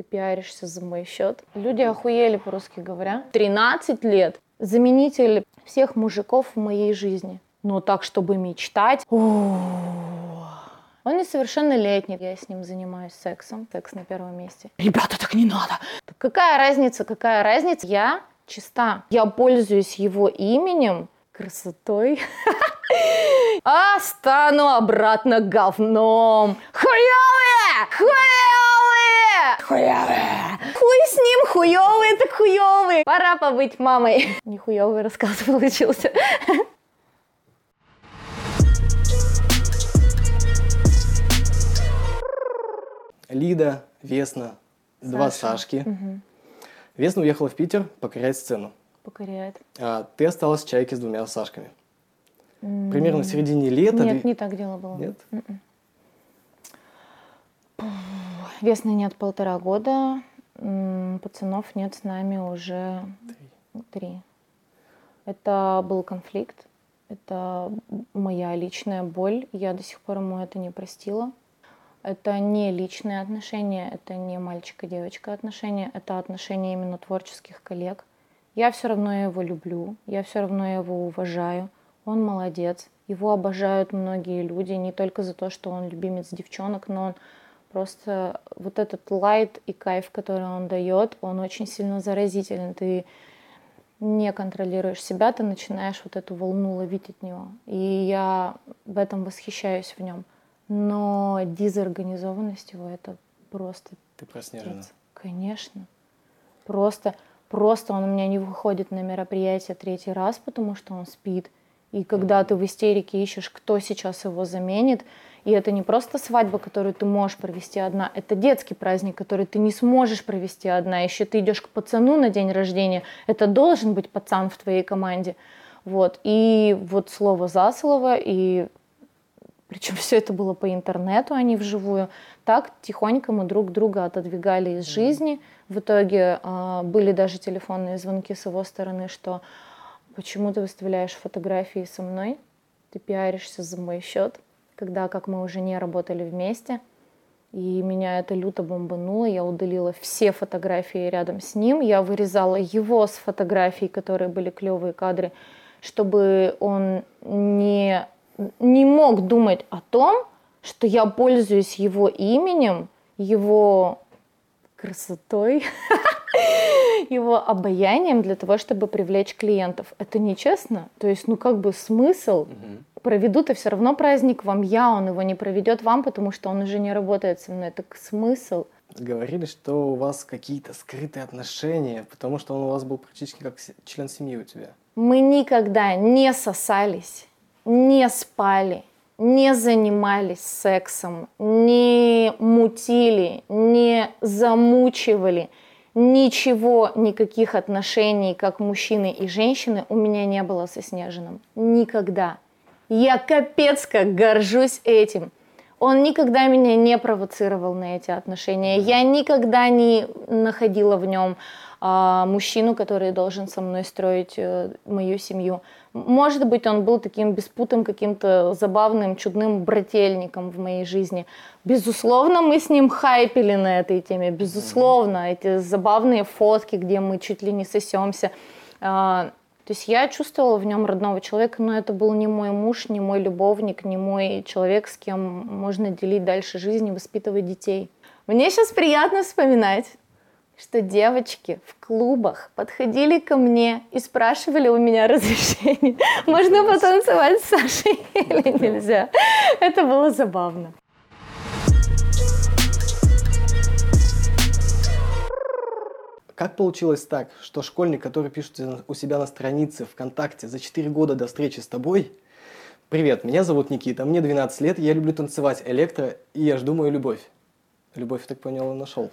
Ты пиаришься за мой счет. Люди охуели, по-русски говоря. 13 лет. Заменитель всех мужиков в моей жизни. Но так, чтобы мечтать. Он несовершеннолетний, я с ним занимаюсь сексом. Секс на первом месте. Ребята, так не надо. Какая разница, какая разница? Я чиста. Я пользуюсь его именем, красотой. А стану обратно говном. Хуёвые! Хуёвые! Хуёвые! Хуй с ним, хуёвые так хуёвые. Пора побыть мамой. Не хуёвый рассказ получился. Лида, Весна, два Саша. Сашки. Весна уехала в Питер покорять сцену. Покоряет. А ты осталась в чайке с двумя Сашками. Примерно в середине лета... Нет, ты- не так дело было. Нет? Весны нет полтора года. Пацанов нет с нами уже три. Это был конфликт. Это моя личная боль. Я до сих пор ему это не простила. Это не личные отношения, это не мальчик и девочка отношения, это отношения именно творческих коллег. Я все равно его люблю, я все равно его уважаю. Он молодец. Его обожают многие люди, не только за то, что он любимец девчонок, но он просто вот этот лайт и кайф, который он дает, он очень сильно заразителен. Ты не контролируешь себя, ты начинаешь вот эту волну ловить от него. И я в этом восхищаюсь в нем. Но дезорганизованность его это просто Ты проснежена. Конечно. Просто, просто он у меня не выходит на мероприятие третий раз, потому что он спит. И когда ты в истерике ищешь, кто сейчас его заменит, и это не просто свадьба, которую ты можешь провести одна, это детский праздник, который ты не сможешь провести одна. Еще ты идешь к пацану на день рождения, это должен быть пацан в твоей команде. Вот. И вот слово за слово, и причем все это было по интернету, а не вживую. Так тихонько мы друг друга отодвигали из жизни. В итоге а, были даже телефонные звонки с его стороны, что почему ты выставляешь фотографии со мной, ты пиаришься за мой счет, когда, как мы уже не работали вместе. И меня это люто бомбануло. Я удалила все фотографии рядом с ним. Я вырезала его с фотографий, которые были клевые кадры, чтобы он не, не мог думать о том, что я пользуюсь его именем, его красотой, его обаянием для того, чтобы привлечь клиентов. Это нечестно. То есть, ну как бы смысл? Проведу-то все равно праздник вам я, он его не проведет вам, потому что он уже не работает со мной. Так смысл? Говорили, что у вас какие-то скрытые отношения, потому что он у вас был практически как член семьи у тебя. Мы никогда не сосались, не спали, не занимались сексом, не мутили, не замучивали. Ничего, никаких отношений, как мужчины и женщины, у меня не было со Снежиным. Никогда. Я капец как горжусь этим. Он никогда меня не провоцировал на эти отношения. Я никогда не находила в нем а, мужчину, который должен со мной строить э, мою семью. Может быть, он был таким беспутым, каким-то забавным, чудным брательником в моей жизни. Безусловно, мы с ним хайпили на этой теме. Безусловно, эти забавные фотки, где мы чуть ли не сосемся. А, то есть я чувствовала в нем родного человека, но это был не мой муж, не мой любовник, не мой человек, с кем можно делить дальше жизнь и воспитывать детей. Мне сейчас приятно вспоминать, что девочки в клубах подходили ко мне и спрашивали у меня разрешение, можно потанцевать с Сашей или нельзя. Это было забавно. Как получилось так, что школьник, который пишет у себя на странице ВКонтакте за 4 года до встречи с тобой, «Привет, меня зовут Никита, мне 12 лет, я люблю танцевать электро, и я жду мою любовь». Любовь, я так понял, он нашел.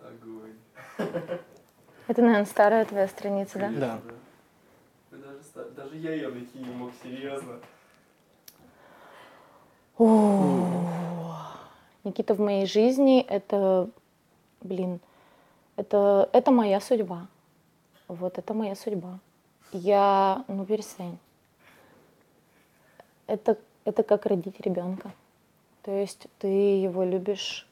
Огонь. Это, наверное, старая твоя страница, да? Да. Да даже, даже я ее найти не мог, серьезно. Никита в моей жизни это, блин, это, это моя судьба. Вот это моя судьба. Я, ну перестань. Это, это как родить ребенка. То есть ты его любишь,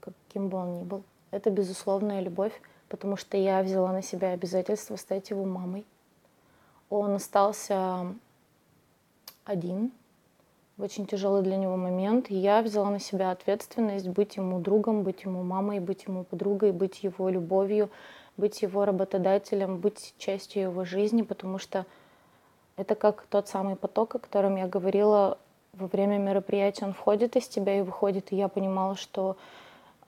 каким бы он ни был. Это безусловная любовь, потому что я взяла на себя обязательство стать его мамой. Он остался один в очень тяжелый для него момент. И я взяла на себя ответственность быть ему другом, быть ему мамой, быть ему подругой, быть его любовью, быть его работодателем, быть частью его жизни, потому что это как тот самый поток, о котором я говорила во время мероприятия. Он входит из тебя и выходит, и я понимала, что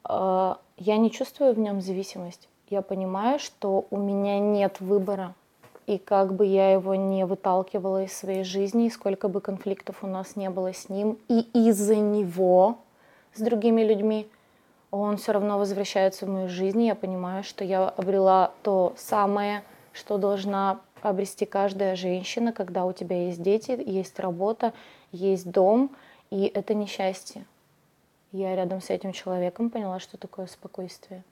э, я не чувствую в нем зависимость. Я понимаю, что у меня нет выбора, и как бы я его не выталкивала из своей жизни, и сколько бы конфликтов у нас не было с ним, и из-за него с другими людьми, он все равно возвращается в мою жизнь. Я понимаю, что я обрела то самое, что должна обрести каждая женщина, когда у тебя есть дети, есть работа, есть дом, и это несчастье. Я рядом с этим человеком поняла, что такое спокойствие.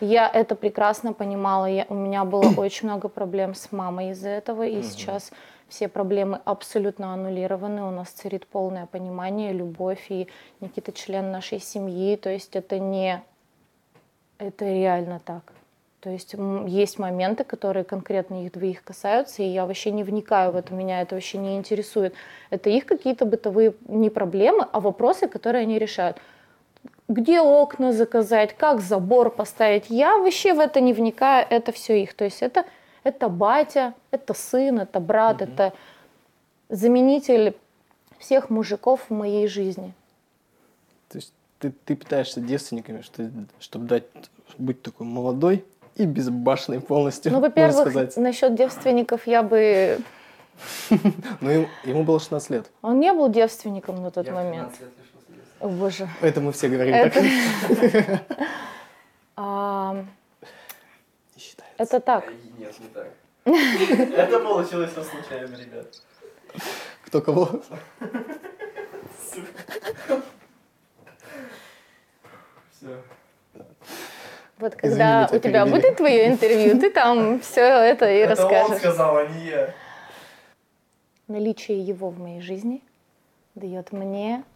Я это прекрасно понимала. Я, у меня было очень много проблем с мамой из-за этого, и сейчас все проблемы абсолютно аннулированы. У нас царит полное понимание, любовь, и Никита член нашей семьи. То есть это не... Это реально так. То есть есть моменты, которые конкретно их двоих касаются, и я вообще не вникаю в это, меня это вообще не интересует. Это их какие-то бытовые не проблемы, а вопросы, которые они решают где окна заказать, как забор поставить. Я вообще в это не вникаю, это все их. То есть это, это батя, это сын, это брат, mm это заменитель всех мужиков в моей жизни. То есть ты, ты питаешься девственниками, что, чтобы дать быть такой молодой и безбашенной полностью. Ну, во-первых, насчет девственников я бы... Ну, ему было 16 лет. Он не был девственником на тот момент. О, боже. Это мы все говорим Это... так. Не считается. Это так. Нет, не так. Это получилось случайно, ребят. Кто кого? Все. Вот когда у тебя будет твое интервью, ты там все это и расскажешь. Это он сказал, а не я. Наличие его в моей жизни дает мне а,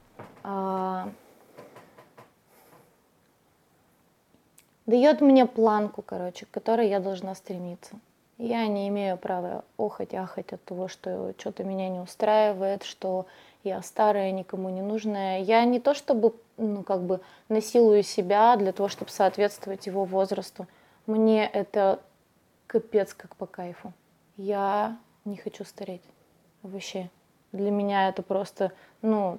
дает мне планку, короче, к которой я должна стремиться. Я не имею права охать, ахать от того, что что-то меня не устраивает, что я старая, никому не нужная. Я не то чтобы, ну, как бы насилую себя для того, чтобы соответствовать его возрасту. Мне это капец как по кайфу. Я не хочу стареть. Вообще. Для меня это просто, ну,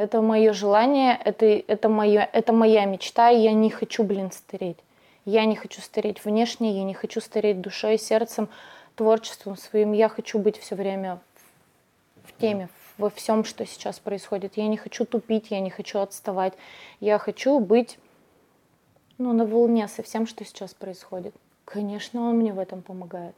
это мое желание, это, это, мое, это моя мечта, и я не хочу, блин, стареть. Я не хочу стареть внешне, я не хочу стареть душой, сердцем, творчеством своим. Я хочу быть все время в теме, во всем, что сейчас происходит. Я не хочу тупить, я не хочу отставать. Я хочу быть ну, на волне со всем, что сейчас происходит. Конечно, он мне в этом помогает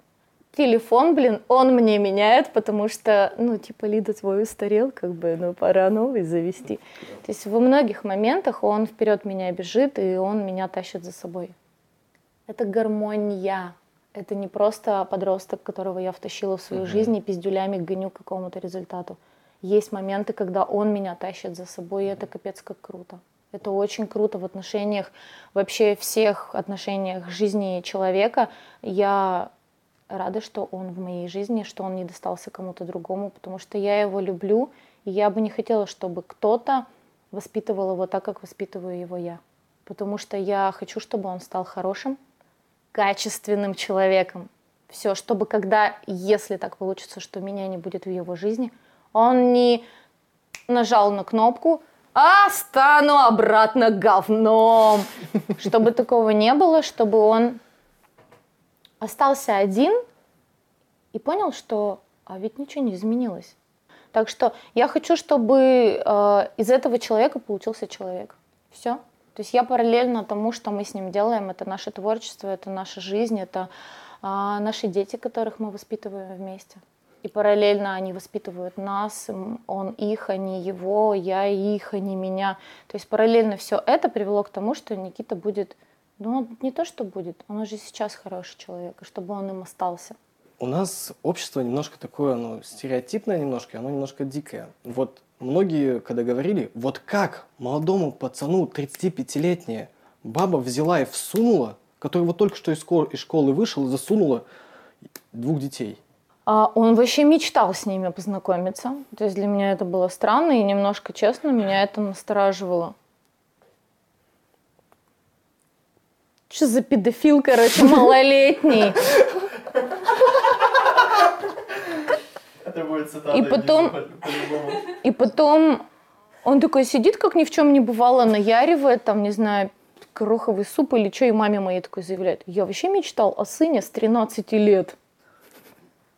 телефон, блин, он мне меняет, потому что, ну, типа, Лида твой устарел, как бы, ну, пора новый завести. То есть во многих моментах он вперед меня бежит, и он меня тащит за собой. Это гармония. Это не просто подросток, которого я втащила в свою uh-huh. жизнь и пиздюлями гоню к какому-то результату. Есть моменты, когда он меня тащит за собой, и это капец как круто. Это очень круто в отношениях, вообще всех отношениях жизни человека. Я рада, что он в моей жизни, что он не достался кому-то другому, потому что я его люблю, и я бы не хотела, чтобы кто-то воспитывал его так, как воспитываю его я. Потому что я хочу, чтобы он стал хорошим, качественным человеком. Все, чтобы когда, если так получится, что меня не будет в его жизни, он не нажал на кнопку, а стану обратно говном. Чтобы такого не было, чтобы он остался один и понял, что а ведь ничего не изменилось. Так что я хочу, чтобы э, из этого человека получился человек. Все. То есть я параллельно тому, что мы с ним делаем, это наше творчество, это наша жизнь, это э, наши дети, которых мы воспитываем вместе. И параллельно они воспитывают нас, он их, они его, я их, они меня. То есть параллельно все это привело к тому, что Никита будет ну, не то, что будет, он уже сейчас хороший человек, и чтобы он им остался. У нас общество немножко такое, оно стереотипное немножко, оно немножко дикое. Вот многие, когда говорили, вот как молодому пацану 35-летняя баба взяла и всунула, который вот только что из школы, вышел и засунула двух детей. А он вообще мечтал с ними познакомиться. То есть для меня это было странно и немножко честно меня это настораживало. Что за педофил, короче, малолетний? Это будет цитата. И потом-. И потом он такой сидит, как ни в чем не бывало, наяривает, там, не знаю, гороховый суп или что, и маме моей такой заявляет. Я вообще мечтал о сыне с 13 лет.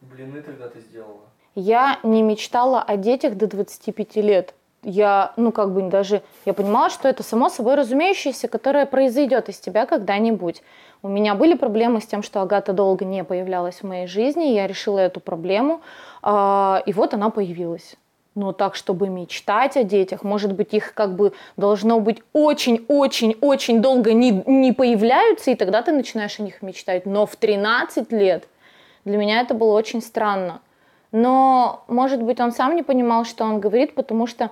Блины тогда ты сделала. Я не мечтала о детях до 25 лет. Я, ну, как бы даже, я понимала, что это само собой разумеющееся, которое произойдет из тебя когда-нибудь. У меня были проблемы с тем, что Агата долго не появлялась в моей жизни, я решила эту проблему, а, и вот она появилась. Но так, чтобы мечтать о детях, может быть, их как бы должно быть очень-очень-очень долго не, не появляются, и тогда ты начинаешь о них мечтать. Но в 13 лет для меня это было очень странно. Но, может быть, он сам не понимал, что он говорит, потому что,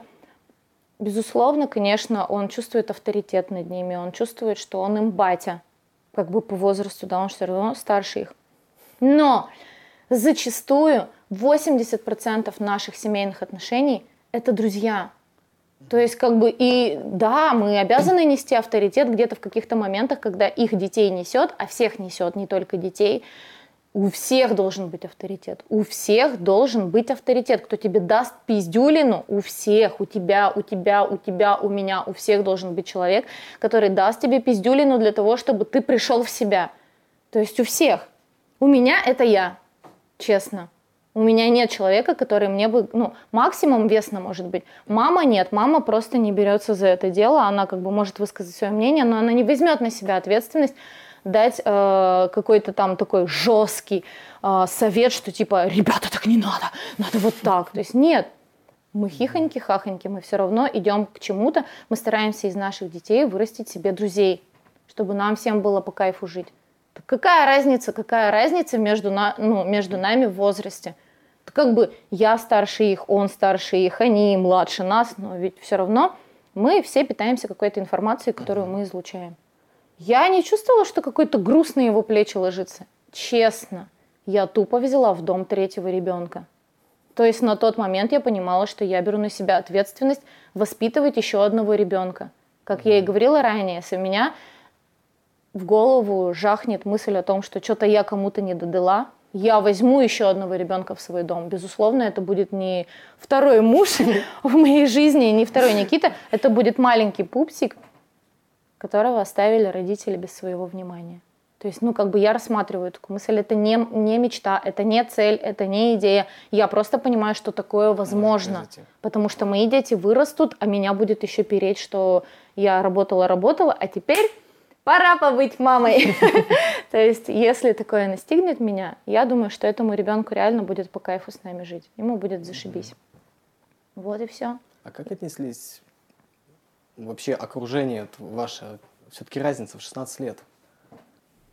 безусловно, конечно, он чувствует авторитет над ними, он чувствует, что он им батя, как бы по возрасту, да, он все равно старше их. Но зачастую 80% наших семейных отношений – это друзья. То есть, как бы, и да, мы обязаны нести авторитет где-то в каких-то моментах, когда их детей несет, а всех несет, не только детей. У всех должен быть авторитет. У всех должен быть авторитет. Кто тебе даст пиздюлину, у всех, у тебя, у тебя, у тебя, у меня, у всех должен быть человек, который даст тебе пиздюлину для того, чтобы ты пришел в себя. То есть у всех. У меня это я, честно. У меня нет человека, который мне бы, ну, максимум весно может быть. Мама нет, мама просто не берется за это дело, она как бы может высказать свое мнение, но она не возьмет на себя ответственность дать э, какой-то там такой жесткий э, совет, что типа, ребята, так не надо, надо вот так. То есть нет, мы хихоньки-хахоньки, мы все равно идем к чему-то, мы стараемся из наших детей вырастить себе друзей, чтобы нам всем было по кайфу жить. Так какая разница, какая разница между, на, ну, между нами в возрасте? Это как бы я старше их, он старше их, они младше нас, но ведь все равно мы все питаемся какой-то информацией, которую мы излучаем. Я не чувствовала, что какой-то груз на его плечи ложится. Честно, я тупо взяла в дом третьего ребенка. То есть на тот момент я понимала, что я беру на себя ответственность воспитывать еще одного ребенка. Как я и говорила ранее, если у меня в голову жахнет мысль о том, что что-то я кому-то не додала, я возьму еще одного ребенка в свой дом. Безусловно, это будет не второй муж в моей жизни, не второй Никита, это будет маленький пупсик, которого оставили родители без своего внимания. То есть, ну, как бы я рассматриваю такую мысль, это не, не мечта, это не цель, это не идея. Я просто понимаю, что такое возможно. Потому что мои дети вырастут, а меня будет еще переть, что я работала-работала, а теперь пора побыть мамой. То есть, если такое настигнет меня, я думаю, что этому ребенку реально будет по кайфу с нами жить. Ему будет зашибись. Вот и все. А как отнеслись вообще окружение ваше? Все-таки разница в 16 лет.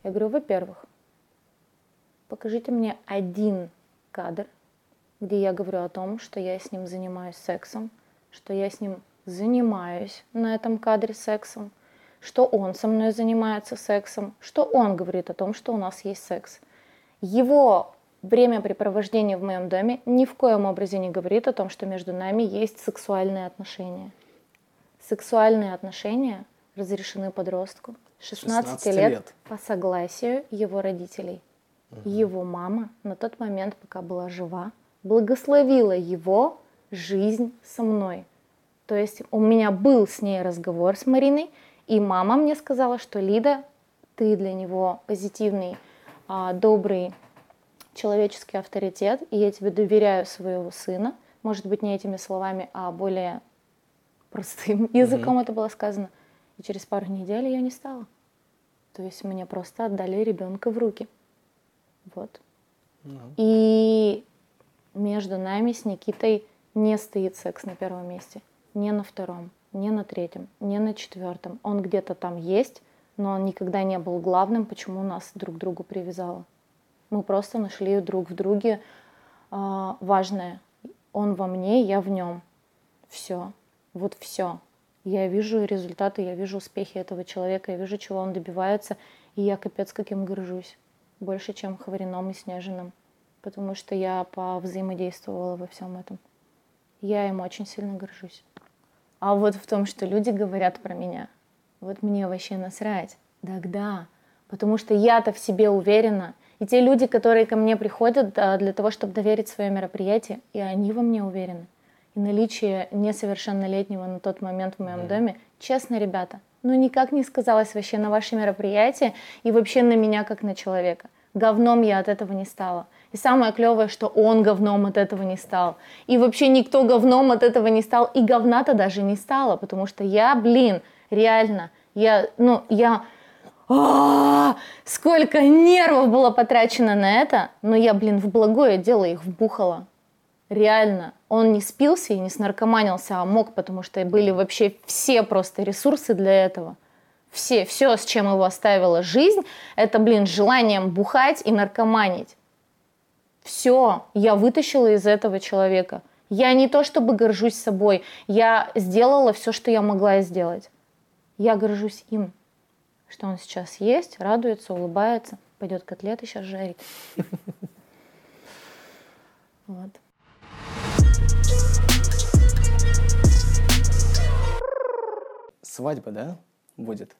Я говорю, во-первых, покажите мне один кадр, где я говорю о том, что я с ним занимаюсь сексом, что я с ним занимаюсь на этом кадре сексом, что он со мной занимается сексом, что он говорит о том, что у нас есть секс. Его времяпрепровождение в моем доме ни в коем образе не говорит о том, что между нами есть сексуальные отношения. Сексуальные отношения разрешены подростку 16, 16 лет, лет. по согласию его родителей. Его мама на тот момент, пока была жива, благословила его жизнь со мной. То есть у меня был с ней разговор с Мариной, и мама мне сказала, что Лида, ты для него позитивный, а, добрый человеческий авторитет, и я тебе доверяю своего сына. Может быть, не этими словами, а более простым языком это было сказано. И через пару недель я не стала. То есть мне просто отдали ребенка в руки. Вот. Ну, И между нами с Никитой не стоит секс на первом месте. Не на втором, не на третьем, не на четвертом. Он где-то там есть, но он никогда не был главным, почему нас друг к другу привязало. Мы просто нашли друг в друге а, важное. Он во мне, я в нем. Все. Вот все. Я вижу результаты, я вижу успехи этого человека, я вижу, чего он добивается, и я капец каким горжусь. Больше, чем Хварином и Снежиным. Потому что я повзаимодействовала во всем этом. Я им очень сильно горжусь. А вот в том, что люди говорят про меня, вот мне вообще насрать. Тогда. Потому что я-то в себе уверена. И те люди, которые ко мне приходят для того, чтобы доверить свое мероприятие, и они во мне уверены. И наличие несовершеннолетнего на тот момент в моем доме, честно, ребята, ну никак не сказалось вообще на ваше мероприятие и вообще на меня как на человека. Говном я от этого не стала. И самое клевое, что он говном от этого не стал. И вообще никто говном от этого не стал. И говна-то даже не стало, потому что я, блин, реально, я, ну, я... А, сколько нервов было потрачено на это, но я, блин, в благое дело их вбухала. Реально. Он не спился и не снаркоманился, а мог, потому что были вообще все просто ресурсы для этого. Все, все, с чем его оставила жизнь, это, блин, желанием бухать и наркоманить. Все, я вытащила из этого человека. Я не то чтобы горжусь собой, я сделала все, что я могла сделать. Я горжусь им, что он сейчас есть, радуется, улыбается, пойдет котлеты сейчас жарить. Вот. Свадьба, да, будет?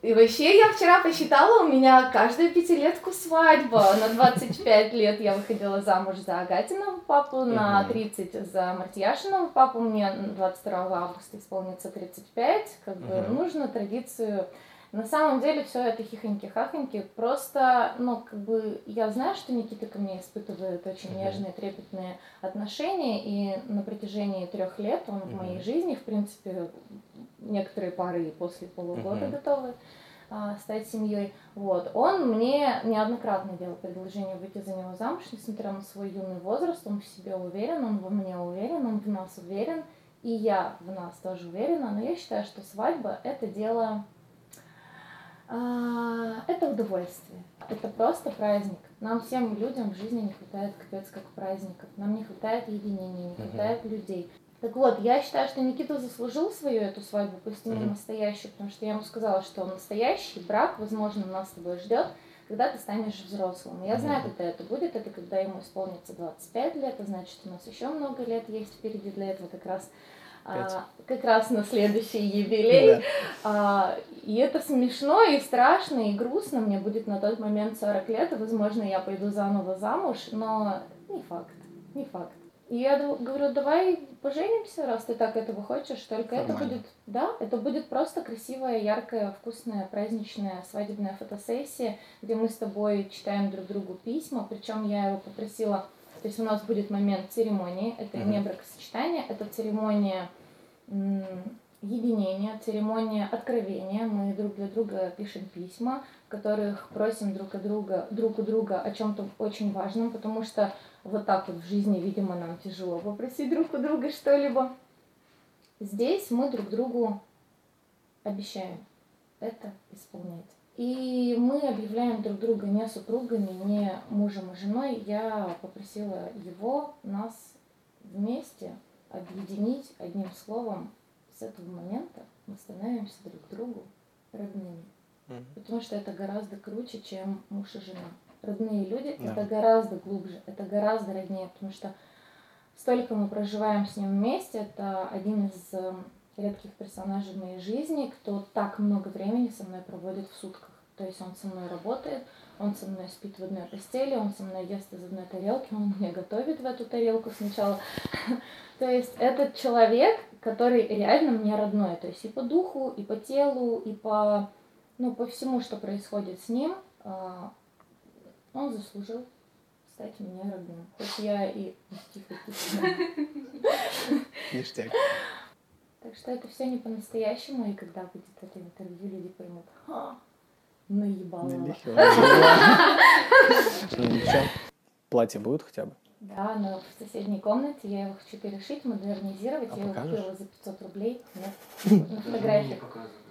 И вообще я вчера посчитала, у меня каждую пятилетку свадьба. На 25 лет я выходила замуж за Агатиного папу, на 30 за Мартьяшиного папу, мне 22 августа исполнится 35. Как бы нужно традицию на самом деле все это хихоньки-хахоньки. Просто, ну, как бы я знаю, что Никита ко мне испытывает очень mm-hmm. нежные, трепетные отношения, и на протяжении трех лет он mm-hmm. в моей жизни, в принципе, некоторые пары после полугода mm-hmm. готовы а, стать семьей. Вот. Он мне неоднократно делал предложение выйти за него замуж, несмотря на свой юный возраст, он в себе уверен, он во мне уверен, он в нас уверен, и я в нас тоже уверена, но я считаю, что свадьба это дело это удовольствие. Это просто праздник. Нам всем людям в жизни не хватает капец как праздников. Нам не хватает единения, не хватает uh-huh. людей. Так вот, я считаю, что Никита заслужил свою эту свадьбу, пусть не настоящую, потому что я ему сказала, что настоящий брак, возможно, нас с тобой ждет, когда ты станешь взрослым. Я знаю, когда это будет, это когда ему исполнится 25 лет, это значит, у нас еще много лет есть впереди для этого как раз а, как раз на следующий юбилей. Да. А, и это смешно и страшно и грустно. Мне будет на тот момент 40 лет, и, возможно, я пойду заново замуж, но не факт, не факт. И я говорю, давай поженимся, раз ты так этого хочешь, только Нормально. это будет, да, это будет просто красивая, яркая, вкусная, праздничная свадебная фотосессия, где мы с тобой читаем друг другу письма, причем я его попросила то есть у нас будет момент церемонии, это mm-hmm. не бракосочетание, это церемония единения, церемония откровения. Мы друг для друга пишем письма, в которых просим друг, от друга, друг у друга о чем-то очень важном, потому что вот так вот в жизни, видимо, нам тяжело попросить друг у друга что-либо. Здесь мы друг другу обещаем это исполнять. И мы объявляем друг друга не супругами, не мужем и женой. Я попросила его, нас вместе объединить одним словом. С этого момента мы становимся друг другу родными. Mm-hmm. Потому что это гораздо круче, чем муж и жена. Родные люди да. это гораздо глубже, это гораздо роднее, потому что столько мы проживаем с ним вместе. Это один из эм, редких персонажей в моей жизни, кто так много времени со мной проводит в сутках. То есть он со мной работает, он со мной спит в одной постели, он со мной ест из одной тарелки, он мне готовит в эту тарелку сначала. То есть этот человек, который реально мне родной, то есть и по духу, и по телу, и по, ну, по всему, что происходит с ним, а, он заслужил стать мне родным. Хоть я и. Ништяк. Так что это все не по-настоящему, и когда будет это интервью, люди поймут, а, наебала. Платье будет хотя бы? Да, но в соседней комнате я его хочу перешить, модернизировать. А я покажешь? его купила за 500 рублей. Нет, на фотографиях.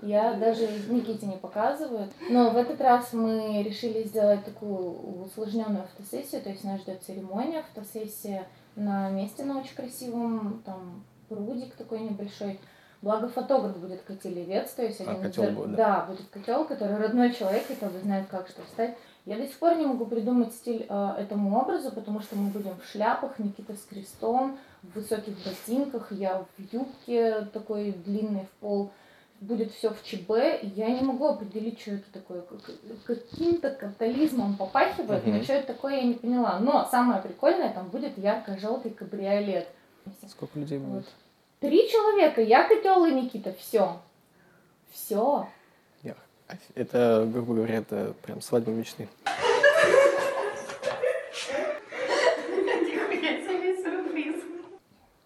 Я даже Никите не показываю. Но в этот раз мы решили сделать такую усложненную фотосессию. То есть нас ждет церемония, фотосессия на месте на очень красивом, там прудик такой небольшой. Благо фотограф будет котелевец, то есть А, один из- котел будет, да, будет котел, который родной человек, который знает, как что встать. Я до сих пор не могу придумать стиль э, этому образу, потому что мы будем в шляпах, Никита с крестом, в высоких ботинках, я в юбке такой длинной в пол. Будет все в ЧБ, и я не могу определить, что это такое. Как- Каким-то капитализмом попахивает, но Мгм. что это такое, я не поняла. Но самое прикольное, там будет ярко-желтый кабриолет. Сколько людей будет? Три человека, я котел и Никита, все. Все. Я- Это, грубо говоря, это прям свадьба мечты.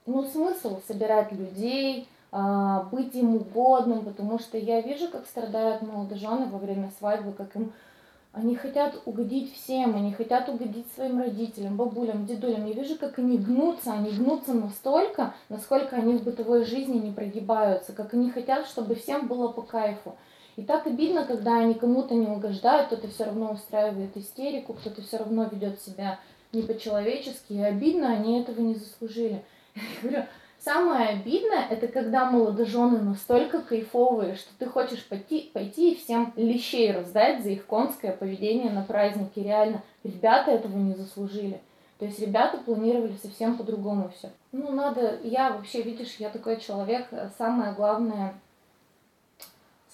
Ну, смысл собирать людей, а, быть им угодным, потому что я вижу, как страдают молодожены во время свадьбы, как им они хотят угодить всем, они хотят угодить своим родителям, бабулям, дедулям. Я вижу, как они гнутся, они гнутся настолько, насколько они в бытовой жизни не прогибаются, как они хотят, чтобы всем было по кайфу. И так обидно, когда они кому-то не угождают, кто-то все равно устраивает истерику, кто-то все равно ведет себя не по-человечески, и обидно, они этого не заслужили. Я говорю, самое обидное, это когда молодожены настолько кайфовые, что ты хочешь пойти, пойти и всем лещей раздать за их конское поведение на празднике. Реально, ребята этого не заслужили. То есть ребята планировали совсем по-другому все. Ну, надо, я вообще, видишь, я такой человек, э, самое главное,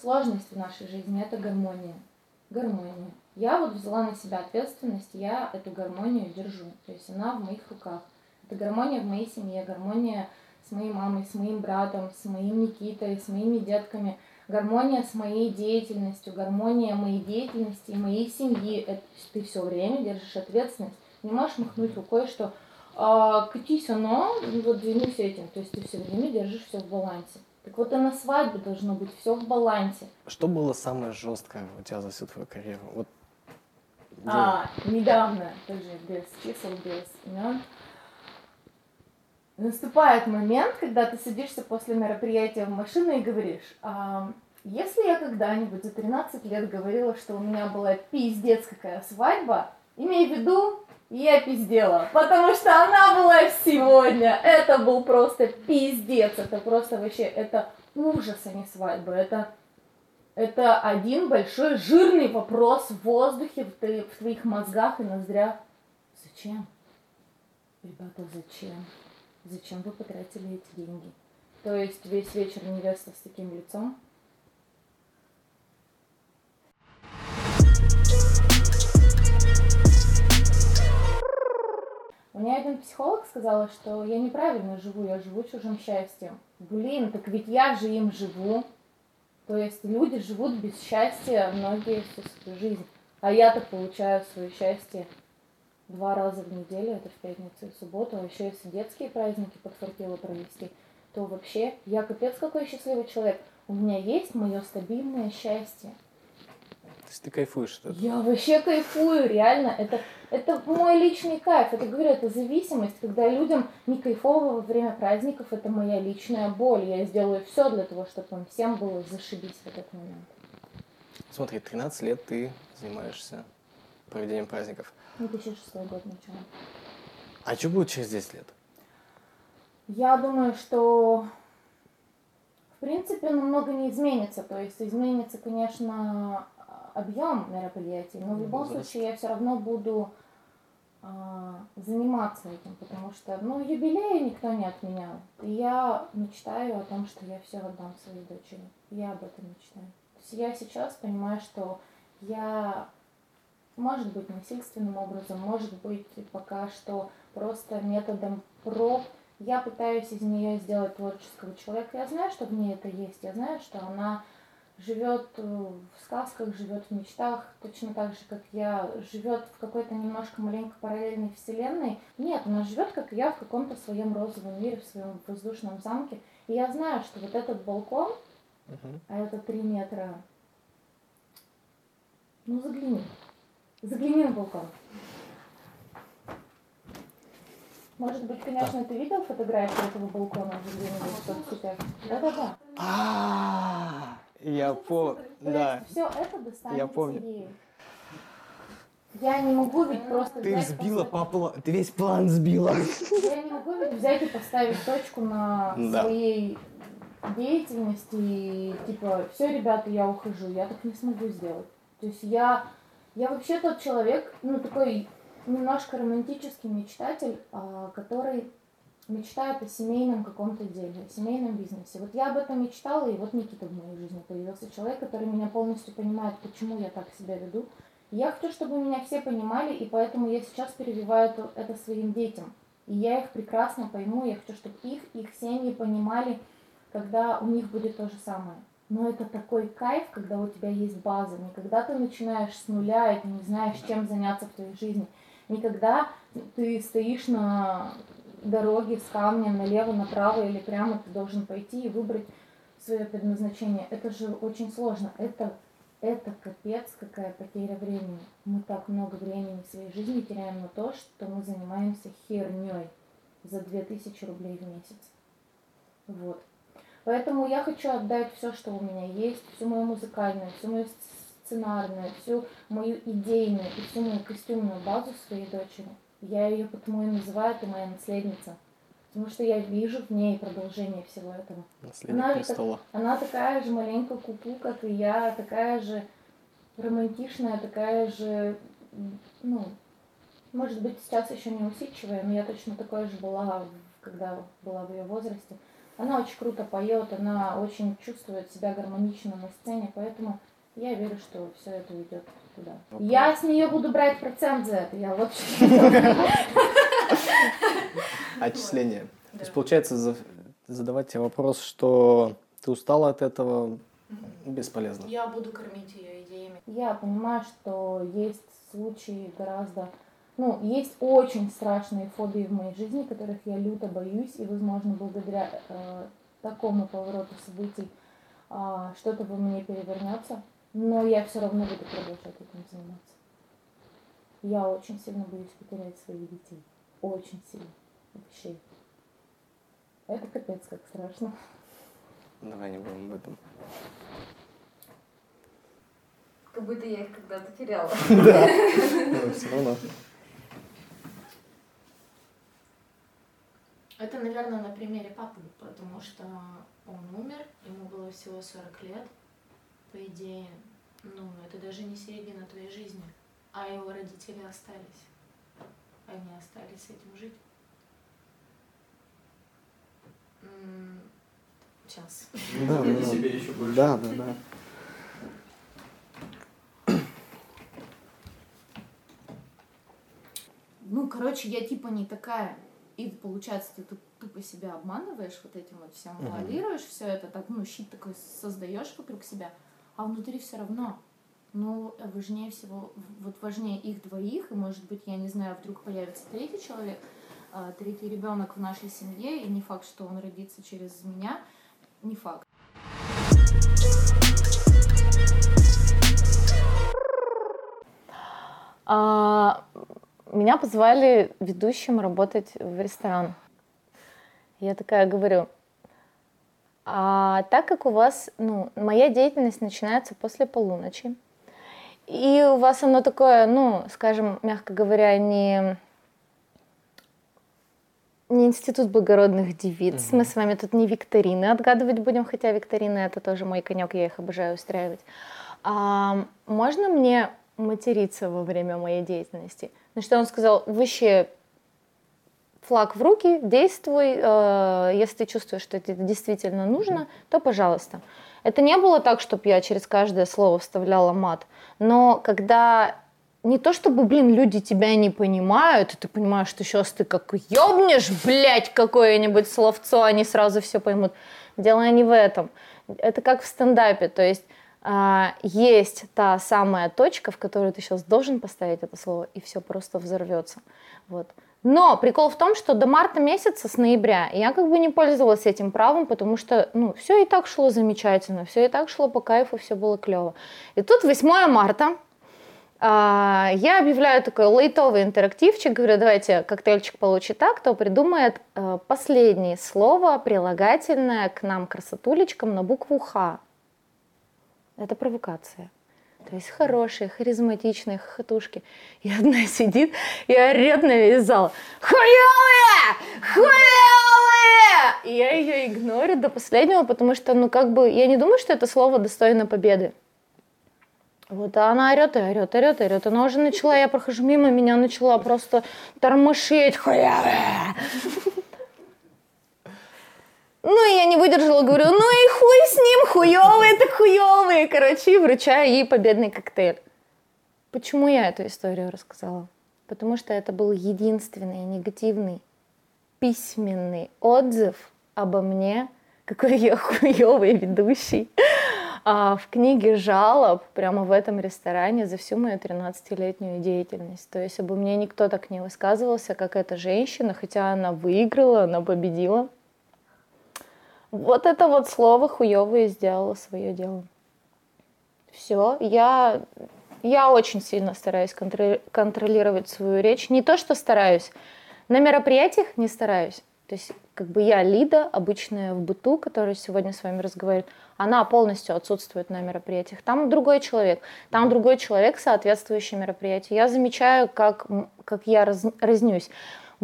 сложность в нашей жизни – это гармония. Гармония. Я вот взяла на себя ответственность, я эту гармонию держу. То есть она в моих руках. Это гармония в моей семье, гармония с моей мамой, с моим братом, с моим Никитой, с моими детками, гармония с моей деятельностью, гармония моей деятельности и моей семьи. Это ты все время держишь ответственность. Не можешь махнуть рукой, что а, катись оно, вот двинусь этим. То есть ты все время держишь все в балансе. Так вот и на свадьбе должно быть все в балансе. Что было самое жесткое у тебя за всю твою карьеру? Вот А, недавно, тоже без чисел, без имен. Наступает момент, когда ты садишься после мероприятия в машину и говоришь, «А, если я когда-нибудь за 13 лет говорила, что у меня была пиздец какая свадьба, имей в виду, я пиздела, потому что она была сегодня. Это был просто пиздец, это просто вообще, это ужас, а не свадьба, это это один большой жирный вопрос в воздухе, в, ты- в твоих мозгах и ноздрях. Зачем? Ребята, зачем? Зачем вы потратили эти деньги? То есть весь вечер невеста с таким лицом? У меня один психолог сказала, что я неправильно живу, я живу чужим счастьем. Блин, так ведь я же им живу. То есть люди живут без счастья многие всю свою жизнь. А я-то получаю свое счастье два раза в неделю, это в пятницу и в субботу, а еще если детские праздники подфартило провести, то вообще я капец какой счастливый человек. У меня есть мое стабильное счастье. то есть ты кайфуешь от этого? Я вообще кайфую, реально. Это, это мой личный кайф. Это, говорю, это зависимость. Когда людям не кайфово во время праздников, это моя личная боль. Я сделаю все для того, чтобы им всем было зашибись в этот момент. Смотри, 13 лет ты занимаешься проведением праздников. 2006 год начала. А что будет через 10 лет? Я думаю, что в принципе намного не изменится. То есть изменится, конечно, объем мероприятий, но в любом Возраст. случае я все равно буду а, заниматься этим, потому что, ну, юбилеи никто не отменял. И я мечтаю о том, что я все отдам своей дочери. Я об этом мечтаю. То есть я сейчас понимаю, что я, может быть, насильственным образом, может быть, пока что просто методом проб я пытаюсь из нее сделать творческого человека. Я знаю, что в ней это есть. Я знаю, что она живет э, в сказках, живет в мечтах, точно так же, как я, живет в какой-то немножко маленько параллельной вселенной. Нет, она живет, как я, в каком-то своем розовом мире, в своем воздушном замке. И я знаю, что вот этот балкон, Мгм. а это три метра, ну загляни, загляни на балкон. Может быть, конечно, ты видел фотографию этого балкона где-нибудь в соцсетях? Да-да-да. А, я по... Да. Все это достанется Я помню. Я не могу ведь просто Ты взять, сбила поставить- по пла- Ты весь план сбила. Я не могу ведь взять и поставить точку на Да. своей деятельности и типа, все, ребята, я ухожу. Я так не смогу сделать. То есть я, я вообще тот человек, ну такой немножко романтический мечтатель, а, который мечтает о семейном каком-то деле, о семейном бизнесе. Вот я об этом мечтала, и вот Никита в моей жизни появился человек, который меня полностью понимает, почему я так себя веду. И Я хочу, чтобы меня все понимали, и поэтому я сейчас перевиваю это, это своим детям. И я их прекрасно пойму, я хочу, чтобы их, их семьи понимали, когда у них будет то же самое. Но это такой кайф, когда у тебя есть база, не когда ты начинаешь с нуля, и ты не знаешь, чем заняться в твоей жизни. Не когда ты стоишь на дороге с камнем налево, направо или прямо, ты должен пойти и выбрать свое предназначение. Это же очень сложно. Это, это капец, какая потеря времени. Мы так много времени в своей жизни теряем на то, что мы занимаемся херней за 2000 рублей в месяц. Вот. Поэтому я хочу отдать все, что у меня есть, всю мою музыкальную, всю мою сценарную, всю мою идейную и всю мою костюмную базу своей дочери. Я ее потому и называю, это моя наследница. Потому что я вижу в ней продолжение всего этого. Наследник Она, престола. она такая же маленькая куку, как и я, такая же романтичная, такая же, ну, может быть, сейчас еще не усидчивая, но я точно такой же была, когда была в ее возрасте. Она очень круто поет, она очень чувствует себя гармонично на сцене, поэтому я верю, что все это уйдет туда. Я с нее буду брать процент за это, я вообще Отчисление. То есть, получается, за- задавать тебе вопрос, что ты устала от этого, бесполезно. Я буду кормить ее идеями. Я понимаю, что есть случаи гораздо... Ну, есть очень страшные фобии в моей жизни, которых я люто боюсь, и, возможно, благодаря э, такому повороту событий а, что-то во мне перевернется, но я все равно буду продолжать этим заниматься. Я очень сильно боюсь потерять своих детей. Очень сильно. Вообще. Это капец как страшно. Давай не будем об этом. Как будто я их когда-то теряла. Но все равно. Это, наверное, на примере папы, потому что он умер, ему было всего 40 лет. По идее, ну, это даже не середина твоей жизни, а его родители остались. Они остались с этим жить. Сейчас. Да, да. себе еще больше. Да, да, да. Ну, короче, я типа не такая. И получается, ты туп- тупо себя обманываешь вот этим вот всем, вуалируешь все это, так, ну, щит такой создаешь вокруг себя, а внутри все равно. Ну, важнее всего, вот важнее их двоих, и, может быть, я не знаю, вдруг появится третий человек, а, третий ребенок в нашей семье, и не факт, что он родится через меня, не факт. А, меня позвали ведущим работать в ресторан. Я такая говорю, а так как у вас, ну, моя деятельность начинается после полуночи, и у вас оно такое, ну, скажем, мягко говоря, не, не институт благородных девиц. Мгм. Мы с вами тут не викторины отгадывать будем, хотя викторины это тоже мой конек, я их обожаю устраивать. А, можно мне материться во время моей деятельности? На что он сказал, вообще флаг в руки, действуй, э, если ты чувствуешь, что это действительно нужно, то пожалуйста. Это не было так, чтобы я через каждое слово вставляла мат, но когда не то чтобы, блин, люди тебя не понимают, и ты понимаешь, что сейчас ты как ёбнешь, блядь, какое-нибудь словцо, они сразу все поймут. Дело не в этом. Это как в стендапе, то есть есть та самая точка, в которую ты сейчас должен поставить это слово, и все просто взорвется. Вот. Но прикол в том, что до марта месяца, с ноября, я как бы не пользовалась этим правом, потому что, ну, все и так шло замечательно, все и так шло по кайфу, все было клево. И тут 8 марта, а, я объявляю такой лейтовый интерактивчик, говорю, давайте коктейльчик получит так, кто придумает э, последнее слово, прилагательное к нам, красотулечкам, на букву Х. Это провокация. То есть хорошие, харизматичные хохотушки. И одна сидит и орет на весь зал. Хуёвые! Хуёвые! И я ее игнорю до последнего, потому что, ну, как бы, я не думаю, что это слово достойно победы. Вот, а она орет и орет, орет, орет. Она уже начала, я прохожу мимо, меня начала просто тормошить. Хуёвые! Ну, и я не выдержала, говорю, ну и хуй с ним, хуёвые это хуёвые. Короче, и вручаю ей победный коктейль. Почему я эту историю рассказала? Потому что это был единственный негативный письменный отзыв обо мне, какой я хуёвый ведущий, а, в книге жалоб прямо в этом ресторане за всю мою 13-летнюю деятельность. То есть обо мне никто так не высказывался, как эта женщина, хотя она выиграла, она победила. Вот это вот слово хуёвое сделало свое дело. Все, я, я очень сильно стараюсь контролировать свою речь. Не то, что стараюсь, на мероприятиях не стараюсь. То есть как бы я Лида, обычная в быту, которая сегодня с вами разговаривает, она полностью отсутствует на мероприятиях. Там другой человек, там другой человек, соответствующий мероприятию. Я замечаю, как, как я раз, разнюсь.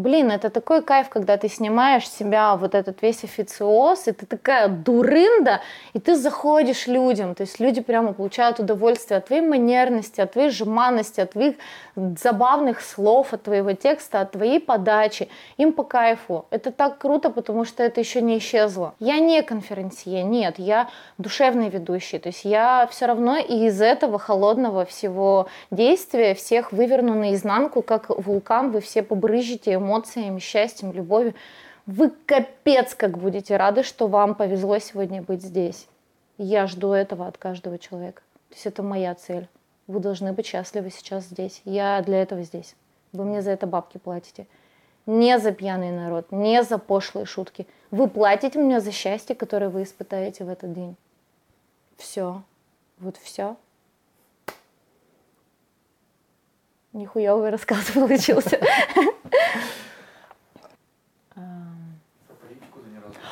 Блин, это такой кайф, когда ты снимаешь себя вот этот весь официоз, и ты такая дурында, и ты заходишь людям, то есть люди прямо получают удовольствие от твоей манерности, от твоей жеманности, от твоих забавных слов, от твоего текста, от твоей подачи. Им по кайфу. Это так круто, потому что это еще не исчезло. Я не конференция, нет, я душевный ведущий, то есть я все равно и из этого холодного всего действия всех выверну наизнанку, как вулкан, вы все побрызжите эмоциями, счастьем, любовью. Вы капец как будете рады, что вам повезло сегодня быть здесь. Я жду этого от каждого человека. То есть это моя цель. Вы должны быть счастливы сейчас здесь. Я для этого здесь. Вы мне за это бабки платите. Не за пьяный народ, не за пошлые шутки. Вы платите мне за счастье, которое вы испытаете в этот день. Все. Вот все. Нихуевый рассказ получился.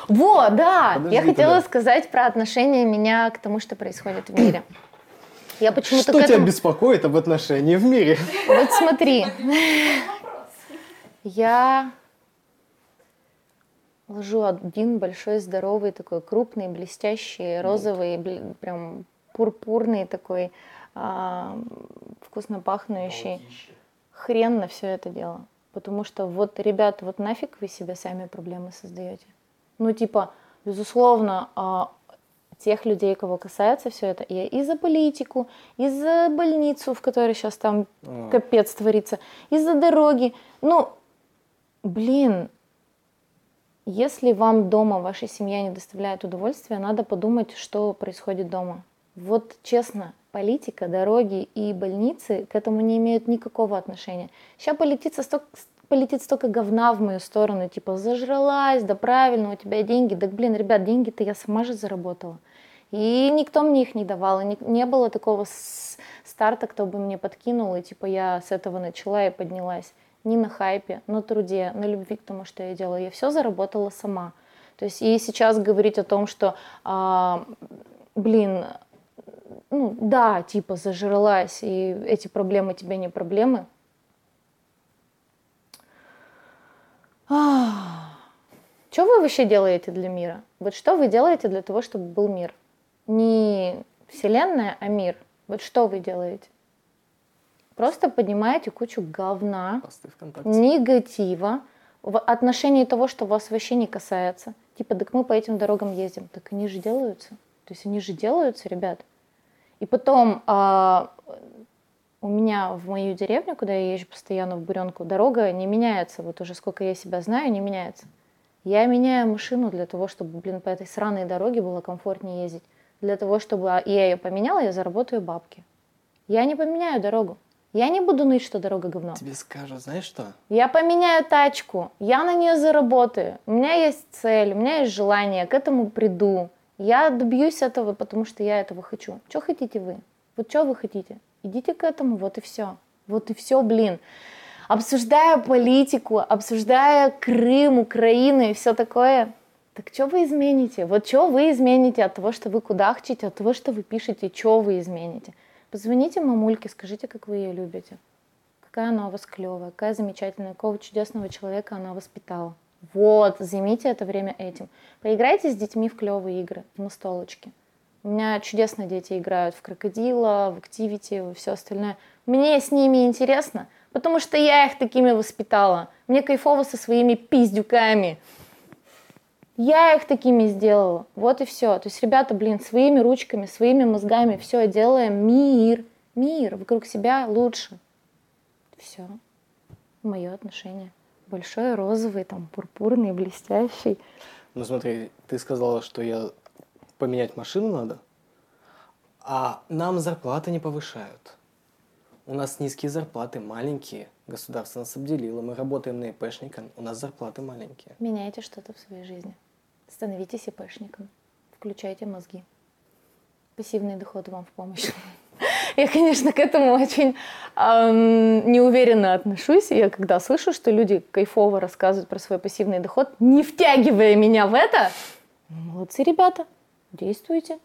Вот, да. Подожди, я хотела куда? сказать про отношение меня к тому, что происходит в мире. Я почему-то Что тебя беспокоит об отношении в мире? Вот смотри. Я ложу один большой, здоровый, такой крупный, блестящий, розовый, прям пурпурный такой, а, вкусно пахнущий. Хрен на все это дело. Потому что вот, ребят, вот нафиг вы себе сами проблемы создаете. Ну, типа, безусловно, а, тех людей, кого касается все это, я и за политику, и за больницу, в которой сейчас там а. капец творится, и за дороги. Ну, блин, если вам дома ваша семья не доставляет удовольствия, надо подумать, что происходит дома. Вот честно, политика, дороги и больницы к этому не имеют никакого отношения. Сейчас политица столько, полетит столько говна в мою сторону, типа зажралась, да правильно, у тебя деньги. Да блин, ребят, деньги-то я сама же заработала. И никто мне их не давал, не, не было такого старта, кто бы мне подкинул, и типа я с этого начала и поднялась. Не на хайпе, на труде, на любви к тому, что я делаю. Я все заработала сама. То есть и сейчас говорить о том, что, а, блин, ну да, типа зажралась, и эти проблемы тебе не проблемы, Что вы вообще делаете для мира? Вот что вы делаете для того, чтобы был мир? Не Вселенная, а мир. Вот что вы делаете? Просто поднимаете кучу говна, негатива в отношении того, что вас вообще не касается. Типа, так мы по этим дорогам ездим. Так они же делаются. То есть они же делаются, ребят. И потом а, у меня в мою деревню, куда я езжу постоянно в Буренку, дорога не меняется. Вот уже сколько я себя знаю, не меняется. Я меняю машину для того, чтобы, блин, по этой сраной дороге было комфортнее ездить. Для того, чтобы а, я ее поменяла, я заработаю бабки. Я не поменяю дорогу. Я не буду ныть, что дорога говно. Тебе скажу, знаешь что? Я поменяю тачку, я на нее заработаю. У меня есть цель, у меня есть желание, к этому приду. Я добьюсь этого, потому что я этого хочу. Что хотите вы? Вот что вы хотите? Идите к этому, вот и все. Вот и все, блин. Обсуждая политику, обсуждая Крым, Украину и все такое, так что вы измените? Вот что вы измените от того, что вы кудахчите, от того, что вы пишете, что вы измените? Позвоните мамульке, скажите, как вы ее любите. Какая она у вас клевая, какая замечательная, какого чудесного человека она воспитала. Вот, займите это время этим. Поиграйте с детьми в клевые игры, в настолочке. У меня чудесно дети играют в крокодила, в активити, во все остальное. Мне с ними интересно, потому что я их такими воспитала. Мне кайфово со своими пиздюками. Я их такими сделала. Вот и все. То есть, ребята, блин, своими ручками, своими мозгами все делаем. Мир, мир вокруг себя лучше. Все. Мое отношение. Большой, розовый, там, пурпурный, блестящий. Ну смотри, ты сказала, что я поменять машину надо, а нам зарплаты не повышают. У нас низкие зарплаты, маленькие. Государство нас обделило. Мы работаем на ИПшника, у нас зарплаты маленькие. Меняйте что-то в своей жизни. Становитесь ИПшником. Включайте мозги. Пассивный доход вам в помощь. Я, конечно, к этому очень эм, неуверенно отношусь. Я когда слышу, что люди кайфово рассказывают про свой пассивный доход, не втягивая меня в это, ну, молодцы, ребята, действуйте.